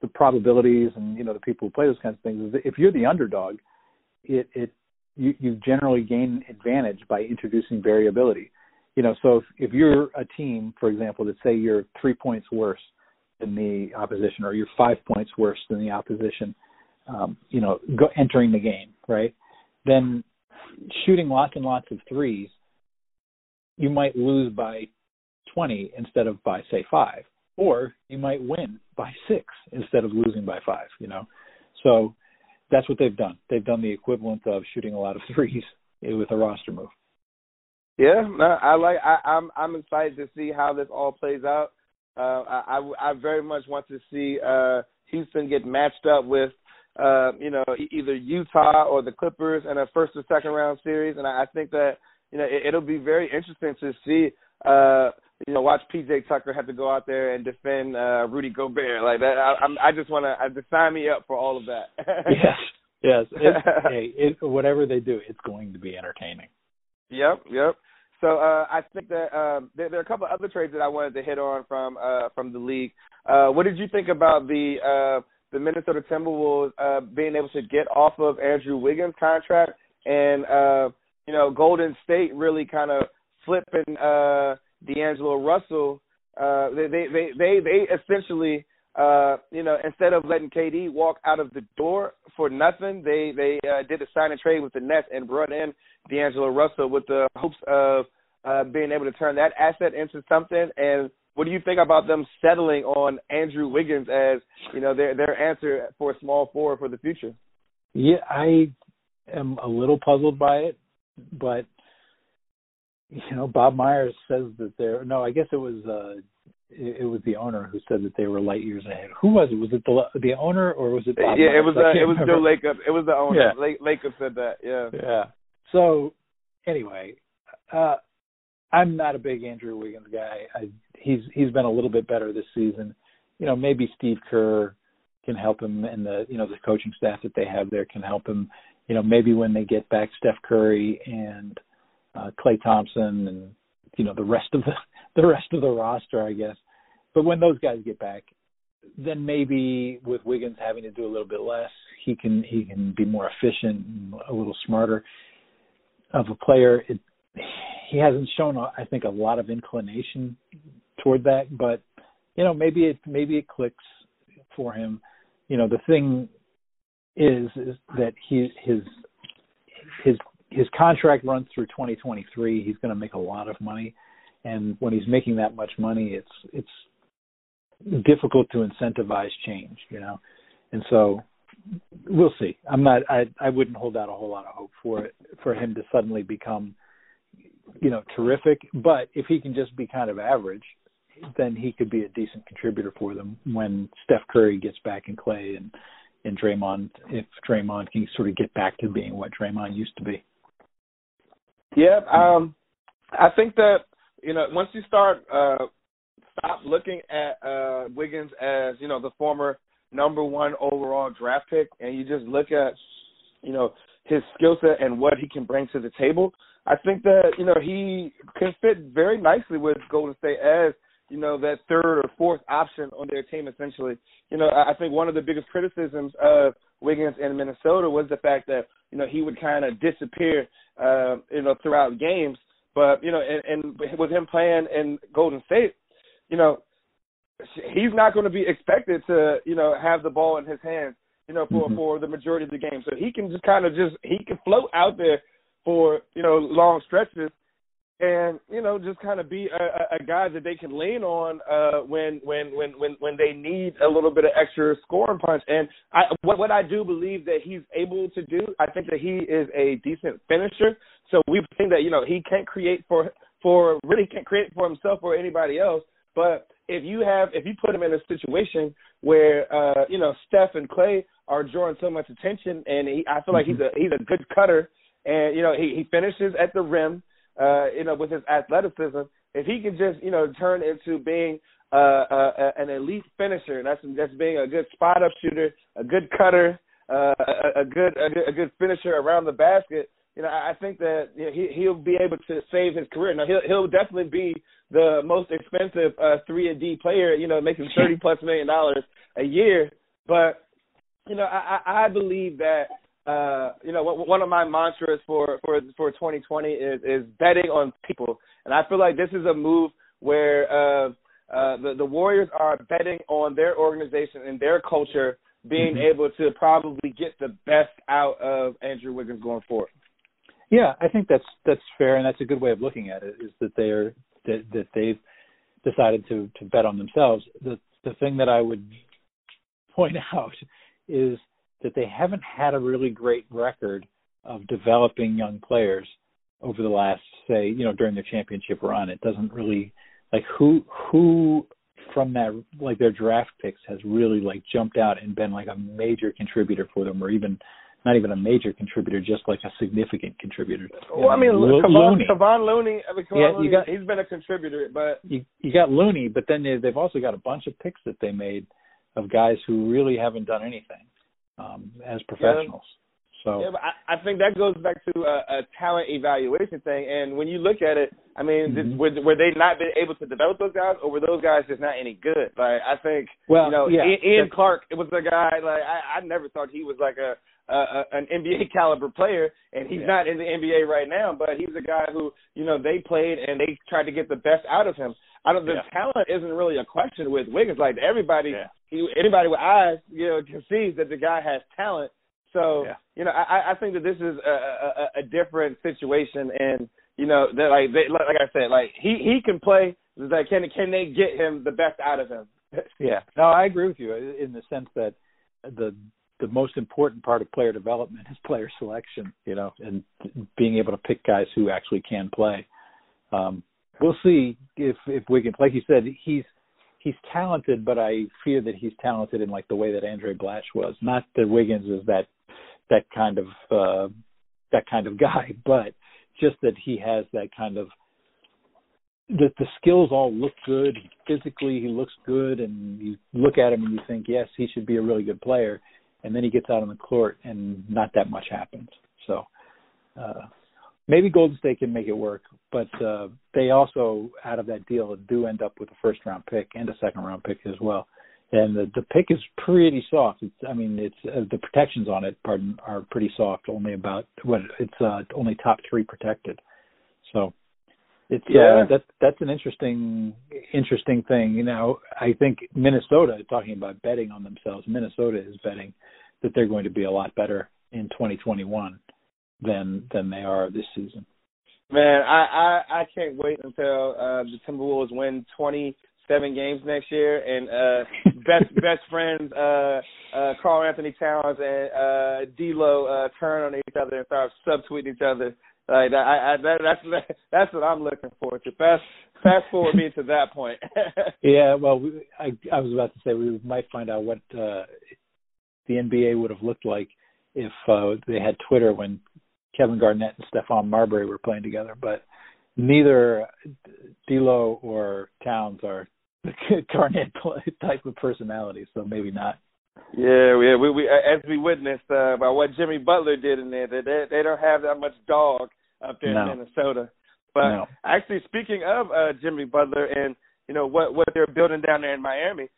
the probabilities and you know the people who play those kinds of things is that if you're the underdog, it it you you generally gain advantage by introducing variability. You know, so if, if you're a team, for example, that say you're three points worse than the opposition, or you're five points worse than the opposition, um, you know, go, entering the game, right? Then shooting lots and lots of threes, you might lose by 20 instead of by say five, or you might win by six instead of losing by five. You know, so that's what they've done. They've done the equivalent of shooting a lot of threes with a roster move. Yeah, I like. I, I'm I'm excited to see how this all plays out. Uh, I I very much want to see uh, Houston get matched up with uh, you know, either Utah or the Clippers in a first or second round series. And I, I think that, you know, it, it'll be very interesting to see, uh, you know, watch PJ Tucker have to go out there and defend uh, Rudy Gobert like that. I, I'm, I just want to sign me up for all of that. yes, yes. It, hey, it, whatever they do, it's going to be entertaining. Yep, yep. So uh, I think that um, there, there are a couple of other trades that I wanted to hit on from uh, from the league. Uh, what did you think about the uh, the Minnesota Timberwolves uh, being able to get off of Andrew Wiggins' contract and uh, you know Golden State really kind of flipping uh, D'Angelo Russell. Uh, they, they they they they essentially uh, you know instead of letting KD walk out of the door for nothing, they they uh, did a sign and trade with the Nets and brought in D'Angelo Russell with the hopes of uh, being able to turn that asset into something and what do you think about them settling on Andrew Wiggins as you know their their answer for a small forward for the future? Yeah, I am a little puzzled by it, but you know, Bob Myers says that they're no. I guess it was uh it, it was the owner who said that they were light years ahead. Who was it? Was it the the owner or was it? Bob yeah, Myers? it was. Uh, it was Joe Lacob. It was the owner. Yeah. Lacob said that. Yeah. Yeah. So anyway, uh I'm not a big Andrew Wiggins guy. I, he's he's been a little bit better this season. You know, maybe Steve Kerr can help him, and the you know the coaching staff that they have there can help him. You know, maybe when they get back Steph Curry and uh, Klay Thompson and you know the rest of the the rest of the roster, I guess. But when those guys get back, then maybe with Wiggins having to do a little bit less, he can he can be more efficient and a little smarter of a player. It he hasn't shown, I think, a lot of inclination toward that. But you know, maybe it maybe it clicks for him. You know, the thing is is that he his his his contract runs through 2023. He's going to make a lot of money, and when he's making that much money, it's it's difficult to incentivize change. You know, and so we'll see. I'm not. I I wouldn't hold out a whole lot of hope for it for him to suddenly become you know, terrific. But if he can just be kind of average, then he could be a decent contributor for them when Steph Curry gets back in Klay and and Draymond, if Draymond can sort of get back to being what Draymond used to be. Yeah, um, I think that you know once you start uh, stop looking at uh, Wiggins as you know the former number one overall draft pick, and you just look at you know his skill set and what he can bring to the table. I think that you know he can fit very nicely with Golden State as you know, that third or fourth option on their team essentially. You know, I think one of the biggest criticisms of Wiggins in Minnesota was the fact that, you know, he would kind of disappear, uh, you know, throughout games. But, you know, and, and with him playing in Golden State, you know, he's not going to be expected to, you know, have the ball in his hands, you know, for mm-hmm. for the majority of the game. So he can just kind of just he can float out there for you know long stretches and you know just kind of be a, a guy that they can lean on uh when when when when when they need a little bit of extra scoring punch. And i what what i do believe that he's able to do i think that he is a decent finisher. So we think that you know he can't create for for really can't create for himself or anybody else. But if you have if you put him in a situation where uh you know steph and Klay are drawing so much attention and he i feel like he's a he's a good cutter and you know he he finishes at the rim uh, you know, with his athleticism, if he can just, you know, turn into being uh, uh, an elite finisher, and that's that's being a good spot up shooter, a good cutter, uh, a, a good a good a good finisher around the basket. You know, I think that you know, he he'll be able to save his career. Now he'll he'll definitely be the most expensive uh, three and D player. You know, making thirty plus million dollars a year. But you know, I I believe that uh, you know, one of my mantras for for for 2020 is is betting on people, and I feel like this is a move where uh, uh, the the Warriors are betting on their organization and their culture being mm-hmm. able to probably get the best out of Andrew Wiggins going forward. Yeah, I think that's that's fair, and that's a good way of looking at it. Is that they're that that they've decided to to bet on themselves. The the thing that I would point out is that they haven't had a really great record of developing young players over the last say you know during their championship run. It doesn't really like who who from that like their draft picks has really like jumped out and been like a major contributor for them or even not even a major contributor just like a significant contributor. Well i mean Lo- Kevon, Looney. Looney I mean, Kevon yeah, Looney, got, he's been a contributor but you you got Looney but then they, they've also got a bunch of picks that they made of guys who really haven't done anything um, as professionals. Yeah. So yeah, but I, I think that goes back to a, a talent evaluation thing. And when you look at it, I mean, mm-hmm. were, were they not been able to develop those guys, or were those guys just not any good? Like I think, well, you know, yeah, Ian, Clark it was a guy like I, I never thought he was like a, a an NBA caliber player, and he's yeah. not in the NBA right now. But he's a guy who you know they played and they tried to get the best out of him. I don't. The yeah. talent isn't really a question with Wiggins. Like everybody, yeah. Anybody with eyes, you know, can see that the guy has talent. So yeah. you know, I, I think that this is a, a, a different situation, and you know that like they, like I said, like he he can play. Like can can they get him the best out of him? yeah. No, I agree with you in the sense that the the most important part of player development is player selection. You know, and being able to pick guys who actually can play. Um, we'll see if if Wiggins, like you said, he's he's talented, but I fear that he's talented in like the way that Andray Blatche was. Not that Wiggins is that that kind of uh, that kind of guy, but just that he has that kind of the the skills all look good physically. He looks good, and you look at him and you think, yes, he should be a really good player. And then he gets out on the court, and not that much happens. So uh, maybe Golden State can make it work, but uh, they also out of that deal do end up with a first round pick and a second round pick as well. And the the pick is pretty soft. It's I mean it's uh, the protections on it pardon are pretty soft. Only about what it's uh, only top three protected. So it's uh, yeah. uh, that that's an interesting interesting thing. You know, I think Minnesota talking about betting on themselves. Minnesota is betting that they're going to be a lot better in 2021 than than they are this season. Man, I I, I can't wait until uh, the Timberwolves win twenty seven games next year and uh best best friends uh uh Karl-Anthony Towns and uh D'Lo uh turn on each other and start subtweeting each other. Like that, I, I that, that's that's what I'm looking forward to. Fast fast forward me to that point. yeah, well, we, I I was about to say we might find out what uh the NBA would have looked like if uh they had Twitter when Kevin Garnett and Stephon Marbury were playing together, but neither D'Lo or Towns are the Garnett type of personality, so maybe not. Yeah, yeah, we, we as we witnessed uh, by what Jimmy Butler did in there, they they, they don't have that much dog up there no. in Minnesota. But no. actually, speaking of uh, Jimmy Butler and you know what what they're building down there in Miami.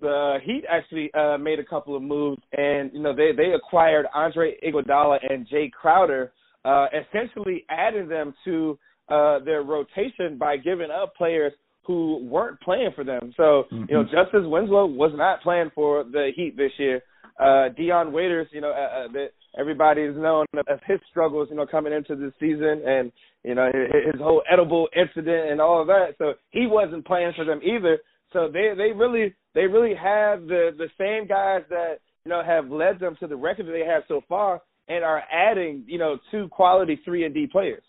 The Heat actually uh, made a couple of moves, and you know they they acquired Andre Iguodala and Jay Crowder, uh, essentially adding them to uh, their rotation by giving up players who weren't playing for them. So mm-hmm. you know Justice Winslow was not playing for the Heat this year. Uh, Dion Waiters, you know, uh, uh, that everybody's known of his struggles, you know, coming into the season, and you know his whole edible incident and all of that. So he wasn't playing for them either. So they they really they really have the the same guys that you know have led them to the record that they have so far, and are adding you know two quality three and D players.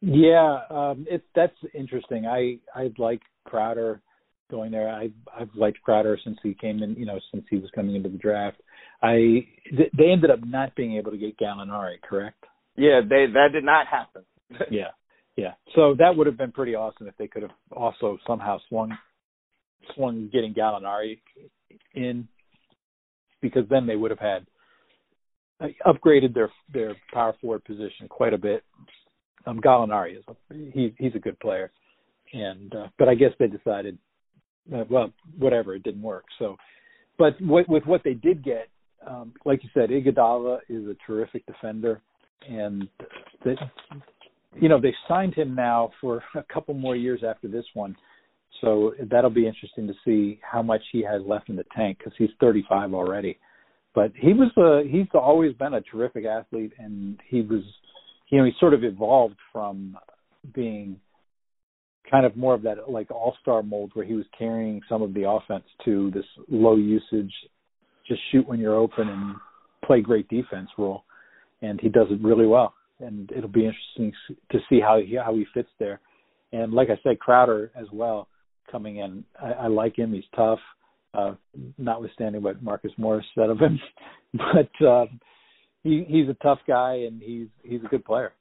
Yeah, um, it's that's interesting. I I like Crowder going there. I I've liked Crowder since he came in. You know, since he was coming into the draft. I they ended up not being able to get Gallinari, correct? Yeah, they that did not happen. yeah, yeah. So that would have been pretty awesome if they could have also somehow swung swung getting Gallinari in, because then they would have had uh, upgraded their their power forward position quite a bit. Um, Gallinari is a, he he's a good player, and uh, but I guess they decided, uh, well, whatever, it didn't work. So, but what, with what they did get, um, like you said, Iguodala is a terrific defender, and that you know they signed him now for a couple more years after this one so that'll be interesting to see how much he has left in the tank because he's 35 already. But he was a he's always been a terrific athlete, and he was, you know, he sort of evolved from being kind of more of that like all-star mold where he was carrying some of the offense to this low usage, just shoot when you're open and play great defense role, and he does it really well. And it'll be interesting to see how he how he fits there. And like I said, Crowder as well coming in. I, I like him. He's tough, uh, notwithstanding what Marcus Morris said of him. but uh, he he's a tough guy and he's he's a good player.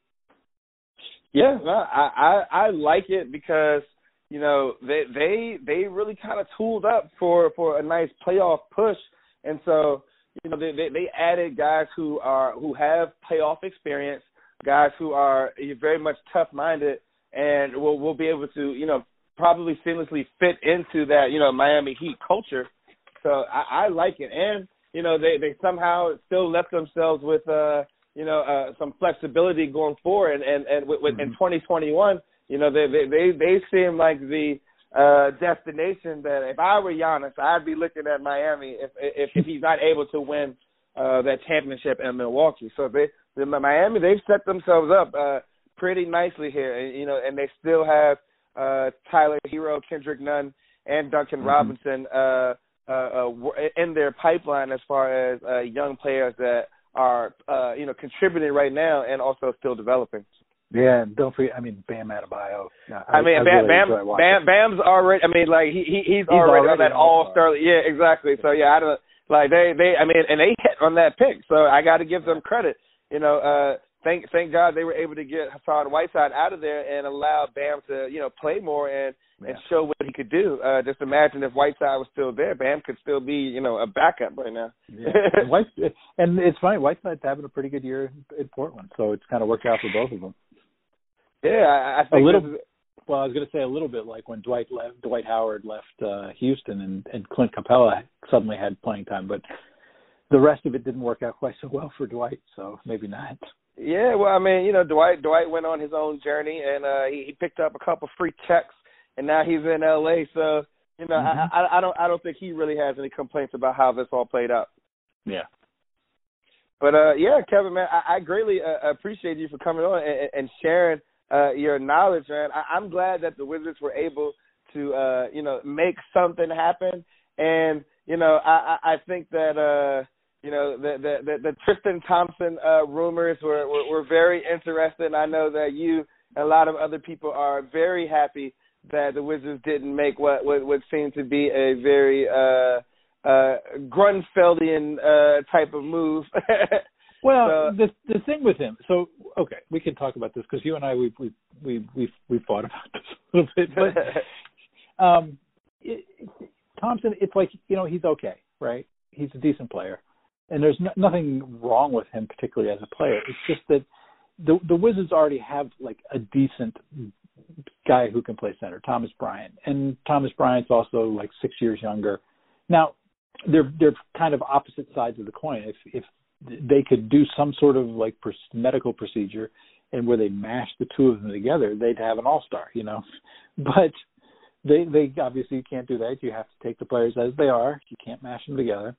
Yeah, I I, I like it because you know they they they really kind of tooled up for for a nice playoff push, and so you know they they, they added guys who are who have playoff experience, guys who are very much tough minded, and will will be able to you know probably seamlessly fit into that, you know, Miami Heat culture. So I, I like it, and you know, they they somehow still left themselves with uh, you know, uh, some flexibility going forward, and and, and with, with mm-hmm. in 2021, you know, they they they, they seem like the uh destination that if I were Giannis, I'd be looking at Miami if if, if he's not able to win uh that championship in Milwaukee. So they the Miami they've set themselves up uh pretty nicely here, and you know, and they still have uh, Tyler Herro, Kendrick Nunn, and Duncan mm-hmm. Robinson uh, uh, uh, in their pipeline as far as uh, young players that are uh, you know contributing right now and also still developing. Yeah, and don't forget. I mean, Bam Adebayo. I, I mean, I Bam, really Bam, Bam, Bam's already. I mean, like he, he he's, he's already, already on that All Star. Yeah, exactly. So yeah, I don't like they they. I mean, and they hit on that pick. So I got to give them credit. You know, uh, thank thank God they were able to get Hassan Whiteside out of there and allow Bam to you know play more and yeah. and show what he could do. Uh, just imagine if Whiteside was still there, Bam could still be you know a backup right now. yeah, and, White, and it's funny Whiteside's having a pretty good year in Portland, so it's kind of worked out for both of them. Yeah, I, I think a little. Is, well, I was going to say a little bit like when Dwight left, Dwight Howard left uh, Houston, and and Clint Capela suddenly had playing time, but the rest of it didn't work out quite so well for Dwight, so maybe not. Yeah, well, I mean, you know, Dwight Dwight went on his own journey, and uh, he, he picked up a couple free checks, and now he's in L.A. So, you know, mm-hmm. I, I I don't I don't think he really has any complaints about how this all played out. Yeah. But uh yeah, Kevin, man, I, I greatly uh, appreciate you for coming on and, and sharing uh your knowledge, man. I, I'm glad that the Wizards were able to uh you know make something happen, and you know I I think that. uh you know the the the, the Tristan Thompson uh, rumors were, were were very interesting. I know that you and a lot of other people are very happy that the Wizards didn't make what what, what seemed to be a very uh uh Grunfeldian uh type of move. well, so, the the thing with him, so okay, we can talk about this because you and I we we we we we fought about this a little bit, but um, it, Thompson, it's like you know he's okay, right? He's a decent player and there's no, nothing wrong with him particularly as a player. It's just that the the Wizards already have like a decent guy who can play center, Thomas Bryant. And Thomas Bryant's also like six years younger. Now, they're they're kind of opposite sides of the coin. If if they could do some sort of like medical procedure and where they mash the two of them together, they'd have an all star, you know. But they they obviously can't do that. You have to take the players as they are. You can't mash them together.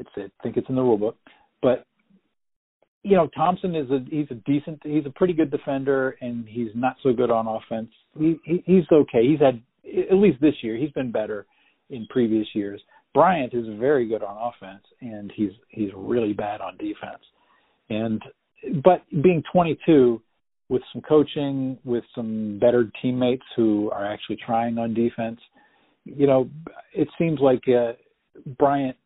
It's I think it's in the rule book. But you know, Thompson is a he's a decent he's a pretty good defender and he's not so good on offense. He, he he's okay. He's had at least this year he's been better in previous years. Bryant is very good on offense and he's he's really bad on defense. And but being 22 with some coaching, with some better teammates who are actually trying on defense, you know, it seems like uh, Bryant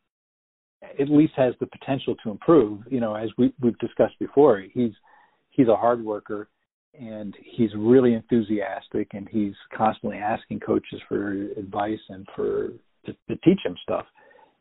at least has the potential to improve. You know, as we, we've discussed before, he's he's a hard worker and he's really enthusiastic and he's constantly asking coaches for advice and for to, to teach him stuff.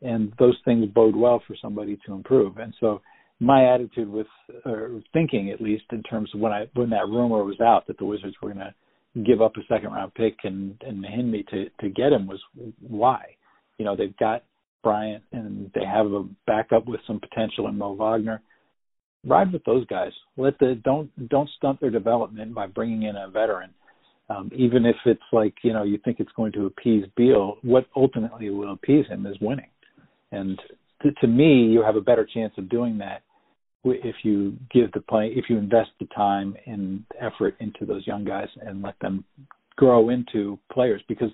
And those things bode well for somebody to improve. And so my attitude with or thinking at least in terms of when I when that rumor was out that the Wizards were going to give up a second round pick and and Mahinmi to to get him was why. You know, they've got Bryant, and they have a backup with some potential in Mo Wagner. Ride with those guys. Let the don't don't stunt their development by bringing in a veteran. Um, even if it's like you know you think it's going to appease Beal, what ultimately will appease him is winning. And to, to me, you have a better chance of doing that if you give the play, if you invest the time and effort into those young guys and let them grow into players. Because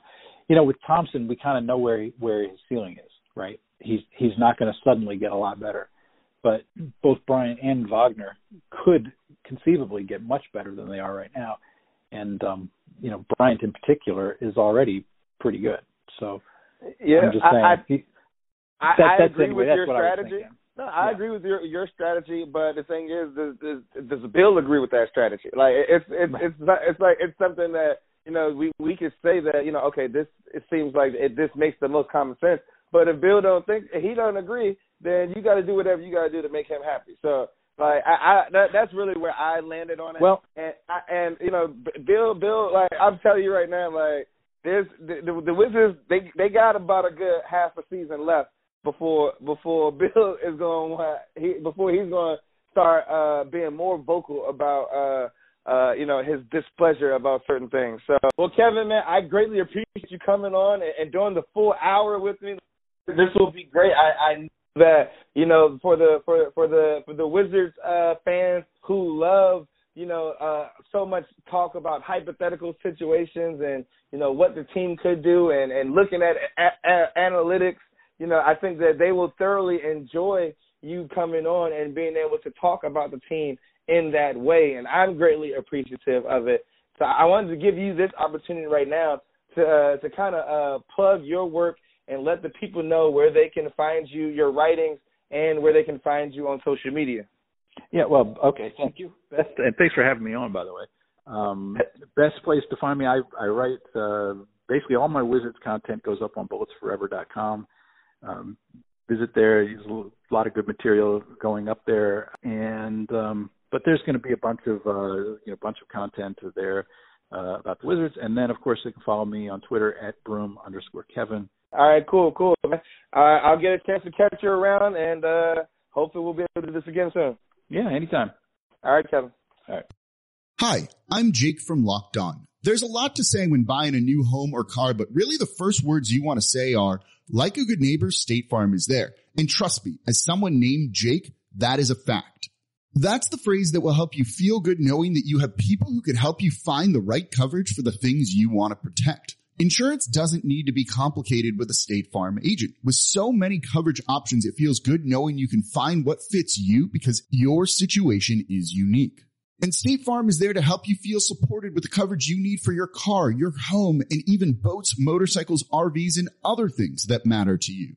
you know with Thompson, we kind of know where he, where his ceiling is right? He's he's not going to suddenly get a lot better, but both Bryant and Wagner could conceivably get much better than they are right now, and um, you know Bryant in particular is already pretty good. So yeah, I'm just saying. I, he, I, that, I agree anyway, with your I strategy. No, I Yeah. agree with your your strategy, but the thing is, does, does, does Beal agree with that strategy? Like it's it's it's not, it's like it's something that you know we we could say that you know okay this it seems like it, this makes the most common sense, but if Beal don't think he don't agree, then you got to do whatever you got to do to make him happy. So like I, I that, that's really where I landed on it. Well- and I, and you know Beal Beal like I'm telling you right now like there's the, the the Wizards they they got about a good half a season left before before Beal is going to he before he's going to start uh being more vocal about uh uh, you know, his displeasure about certain things. So, well, Kevin, man, I greatly appreciate you coming on and, and doing the full hour with me. This will be great. I, I that you know for the for for the for the Wizards uh, fans who love you know uh, so much talk about hypothetical situations and you know what the team could do and and looking at a- a- analytics. You know, I think that they will thoroughly enjoy you coming on and being able to talk about the team in that way, and I'm greatly appreciative of it. So I wanted to give you this opportunity right now to uh, to kind of uh, plug your work and let the people know where they can find you, your writings, and where they can find you on social media. Yeah, well, okay, thank you. Best, and thanks for having me on, by the way. Um, best place to find me, I, I write uh, basically all my Wizards content goes up on bulletsforever.com. Um, visit there. There's a lot of good material going up there, and um, but there's going to be a bunch of uh, you know bunch of content there uh, about the Wizards, and then of course they can follow me on Twitter at broom underscore Kevin. All right, cool, cool. Man. Uh, I'll get a chance to catch you around, and uh, hopefully we'll be able to do this again soon. Yeah, anytime. All right, Kevin. All right. Hi, I'm Jake from Locked On. There's a lot to say when buying a new home or car, but really the first words you want to say are, like a good neighbor, State Farm is there. And trust me, as someone named Jake, that is a fact. That's the phrase that will help you feel good knowing that you have people who can help you find the right coverage for the things you want to protect. Insurance doesn't need to be complicated with a State Farm agent. With so many coverage options, it feels good knowing you can find what fits you because your situation is unique. And State Farm is there to help you feel supported with the coverage you need for your car, your home, and even boats, motorcycles, RVs, and other things that matter to you.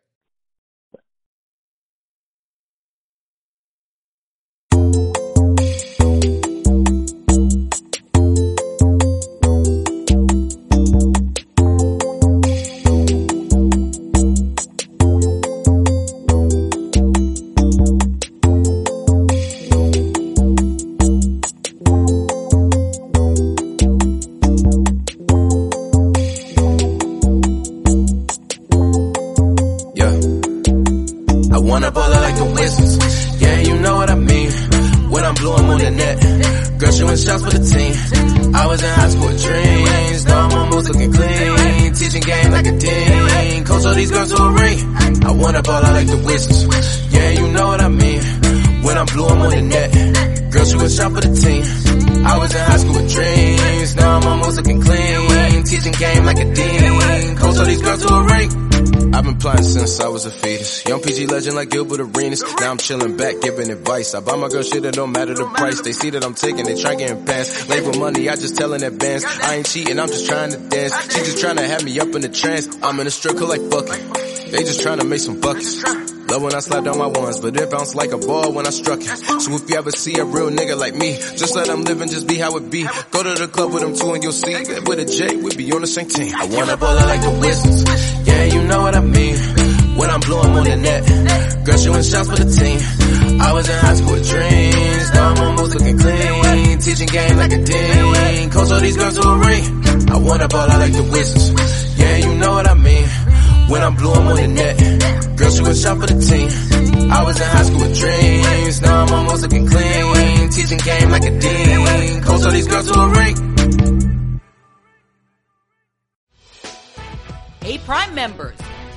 Shots for the team. I was in high school with dreams. Now I'm almost looking clean. Teaching game like a dean. Coach all these girls to a ring. I wanna ball I like the Wizards. Yeah, you know what I mean. When I'm blue, I'm on the net. Girl, shooting shot for the team. I was in high school plotting since I was a fetus. Young PG legend like Gilbert Arenas. Now I'm chilling back, giving advice. I buy my girl shit, it don't matter the price. They see that I'm taking, they try getting past. Label money, I just tell in advance. I ain't cheating, I'm just trying to dance. She just trying to have me up in the trance. I'm in a strip like fuck it. They just trying to make some buckets. Love when I slapped on my ones, but it bounced like a ball when I struck it. So if you ever see a real nigga like me, just let them live and just be how it be. Go to the club with them too and you'll see that with a J, we be on the same team. I wanna ball like the Wizards. Yeah, you know what I mean. When I'm blue, I'm on the net. Girl, shooting shots for the team. I was in high school with dreams. Now I'm almost looking clean. Teaching game like a dean. Coach all these girls to a ring. I wanna ball like the Wizards. Yeah, you know what I mean. When I'm blue, I'm on the net. Girl, she was shot for the team. I was in high school with dreams. Now I'm almost looking clean. Teaching game like a dean. Coach all these girls to a ring. Hey, Prime members,